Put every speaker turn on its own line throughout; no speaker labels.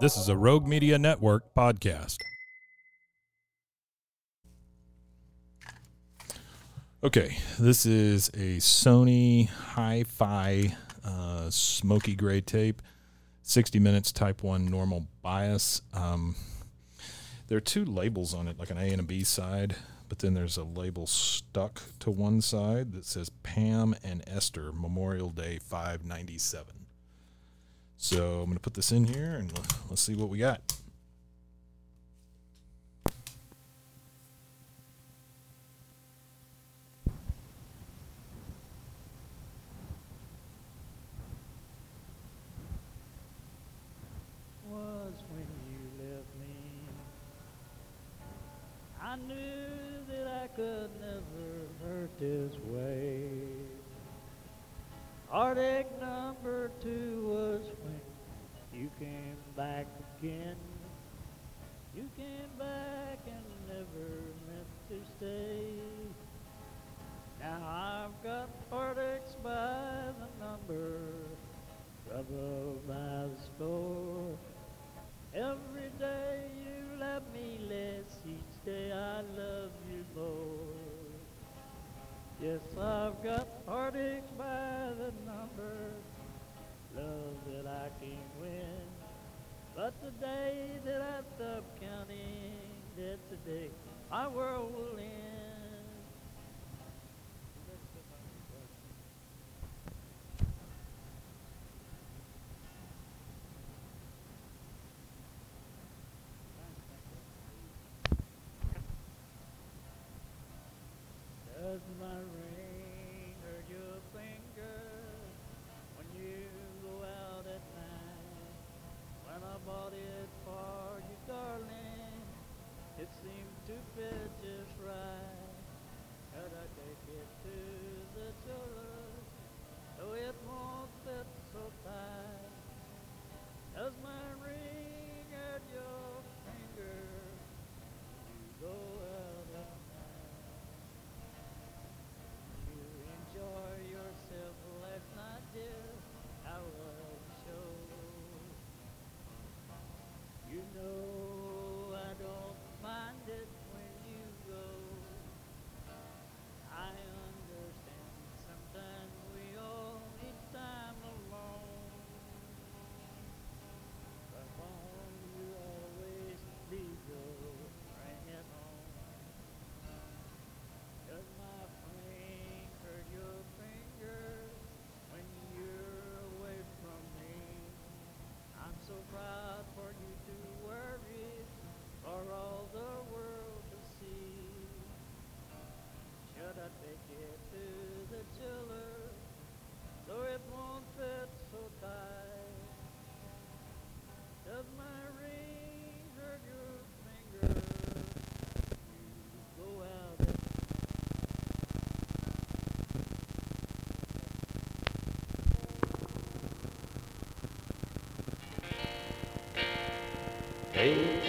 This is a Rogue Media Network podcast. Okay, this is a Sony Hi Fi uh, smoky gray tape, 60 minutes Type 1 normal bias. Um, there are two labels on it, like an A and a B side, but then there's a label stuck to one side that says Pam and Esther Memorial Day 597. So I'm going to put this in here and let's see what we got.
was when you left me. I knew that I could never hurt this way. Heartache came back again. You came back and never meant to stay. Now I've got heartaches by the number, trouble by the score. Every day you love me less, each day I love you more. Yes, I've got heartaches by the number, love that I can't win. But the day that I stop counting, that's the day my world will end. Does my ring hurt your finger bought it for you, darling, it seemed to fit just right. Take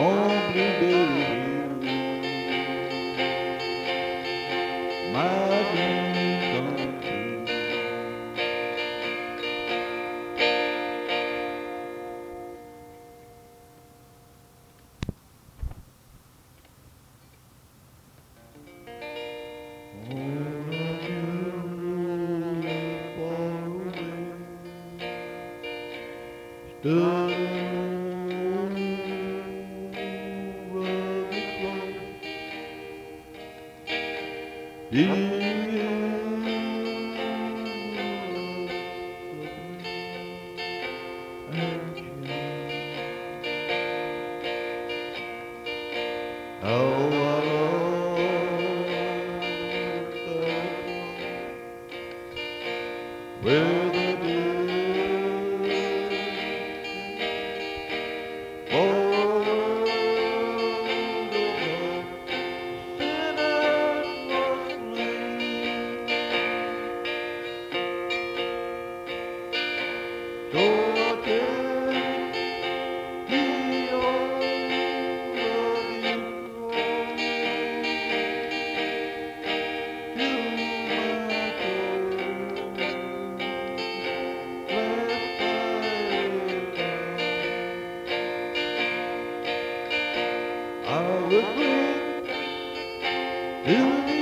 Ombro Oh, hum.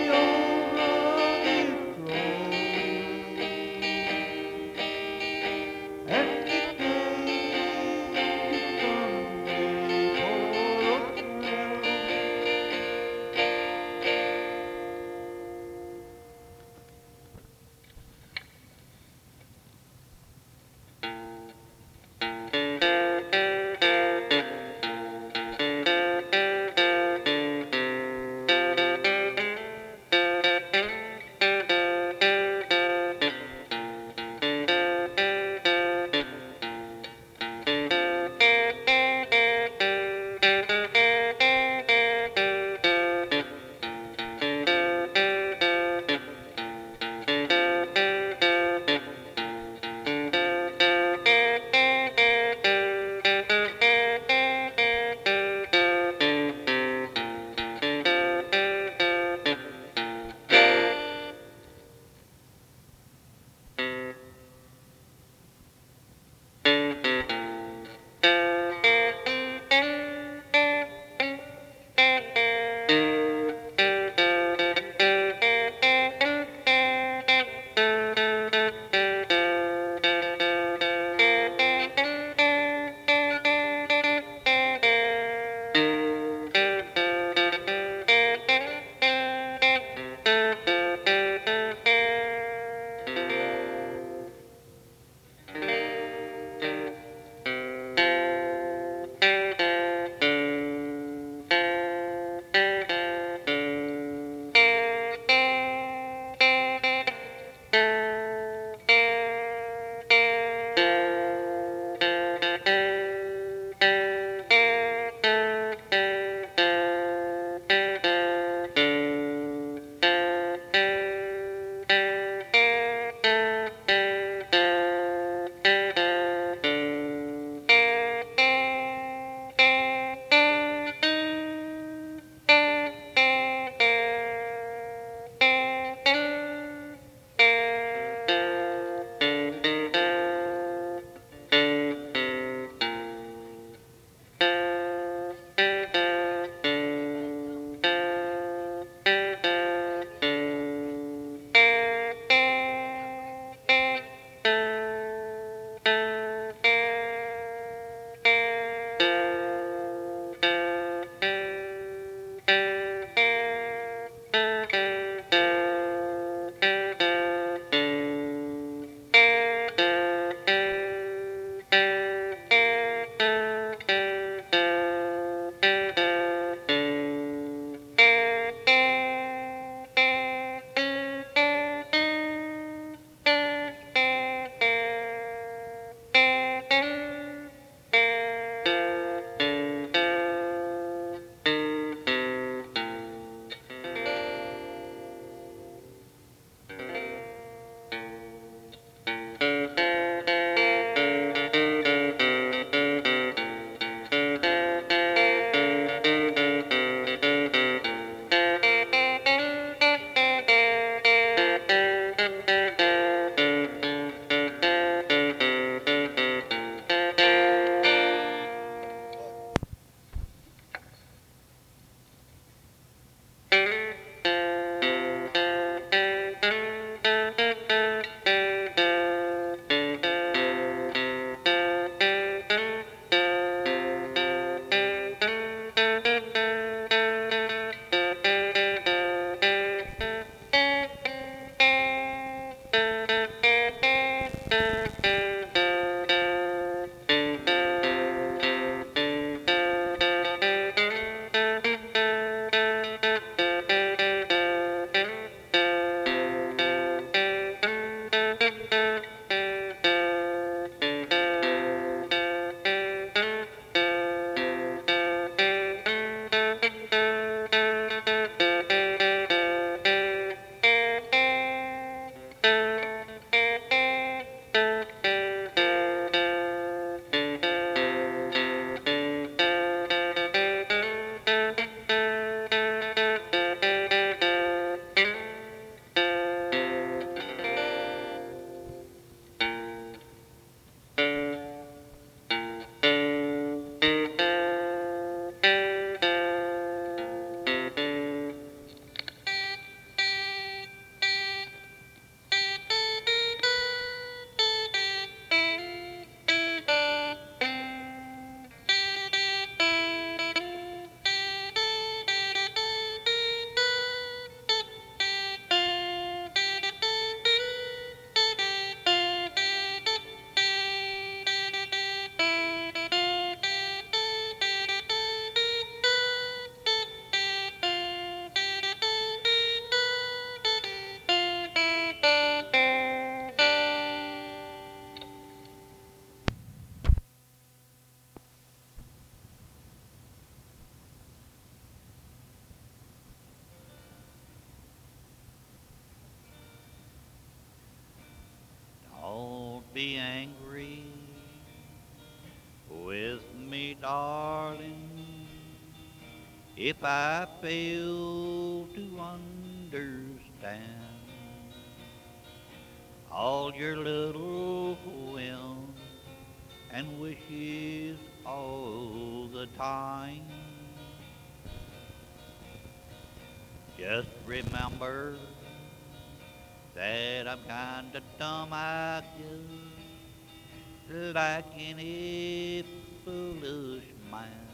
Be angry with me, darling, if I fail to understand all your little whims and wishes all the time. Just remember that I'm kinda dumb, I guess, like any foolish man.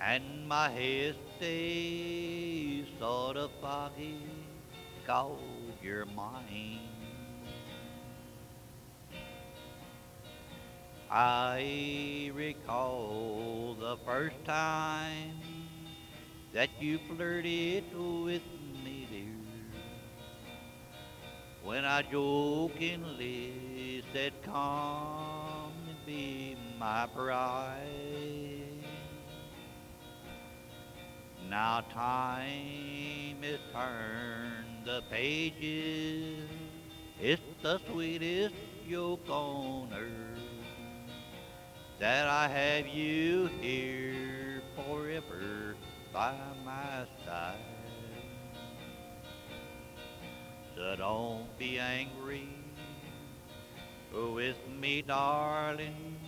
And my head stays sort of foggy, cause you're mine. I recall the first time that you flirted with When I jokingly said, Come and be my bride. Now time has turned the pages. It's the sweetest joke on earth that I have you here forever by my side. So don't be angry with me, darling,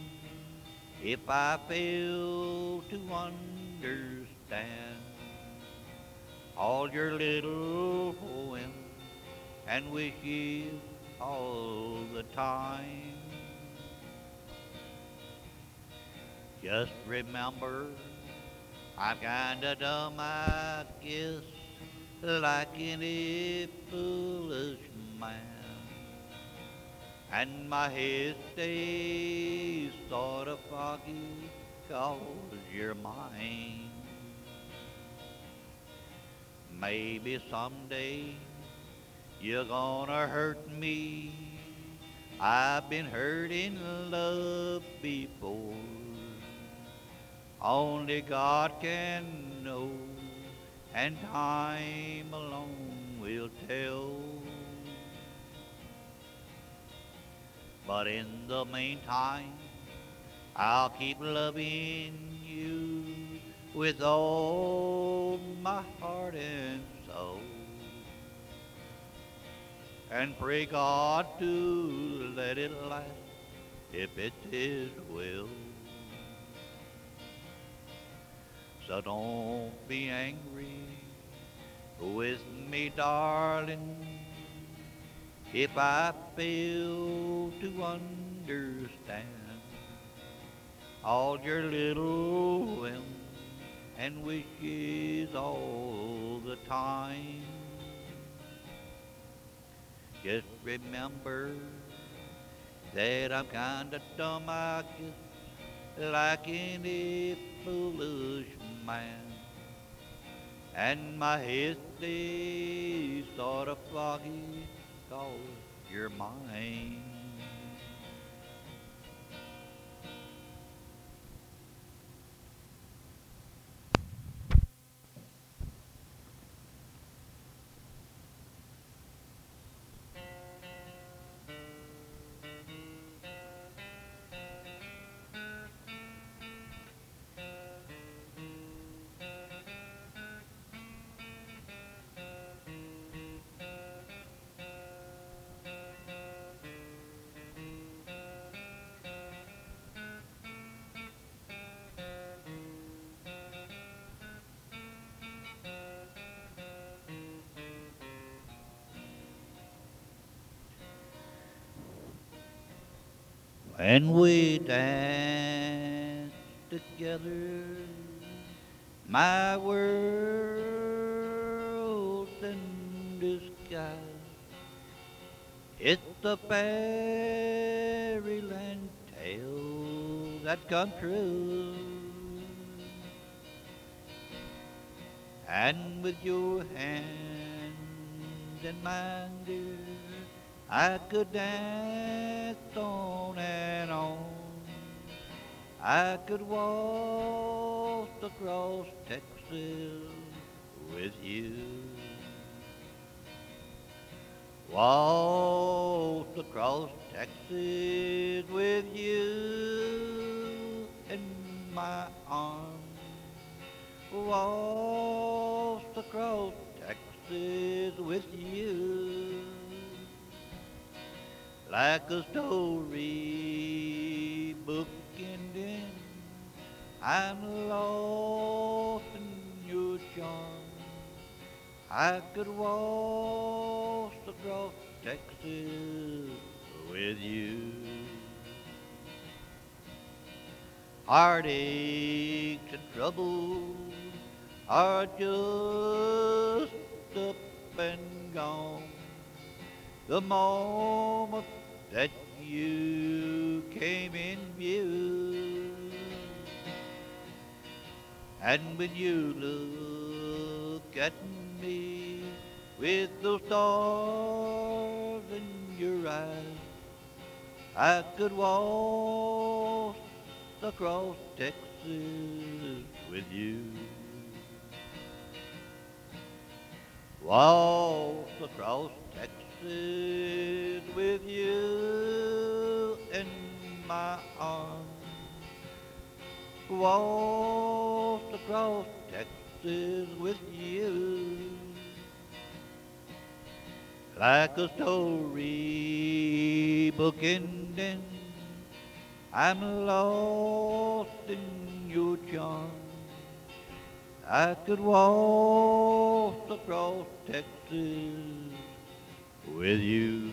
if I fail to understand all your little poems and wishes all the time. Just remember, I'm kinda dumb, I guess, like any foolish man. And my head stays sort of foggy, cause you're mine. Maybe someday you're gonna hurt me. I've been hurt in love before. Only God can know, and time alone will tell. But in the meantime, I'll keep loving you with all my heart and soul. And pray God to let it last if it's His will. So don't be angry with me, darling, if I fail to understand all your little whims and wishes all the time. Just remember that I'm kinda dumb, I guess, like any foolish man. And my head stays sort of foggy, cause you're mine. When we dance together, my world's in disguise. It's the fairyland tale that come true. And with your hand in mine, dear, I could dance on and on. I could walk across Texas with you. Walk across Texas with you in my arms. Walk across Texas with you like a story book ending. I'm lost in your charm. I could walk across Texas with you. Heartaches and troubles are just up and gone. The moment that you came in view, and when you look at me with those stars in your eyes, I could walk across Texas with you. Walk across With you in my arms. Walk across Texas with you like a story book ending. I'm lost in your charm. I could walk across Texas with you.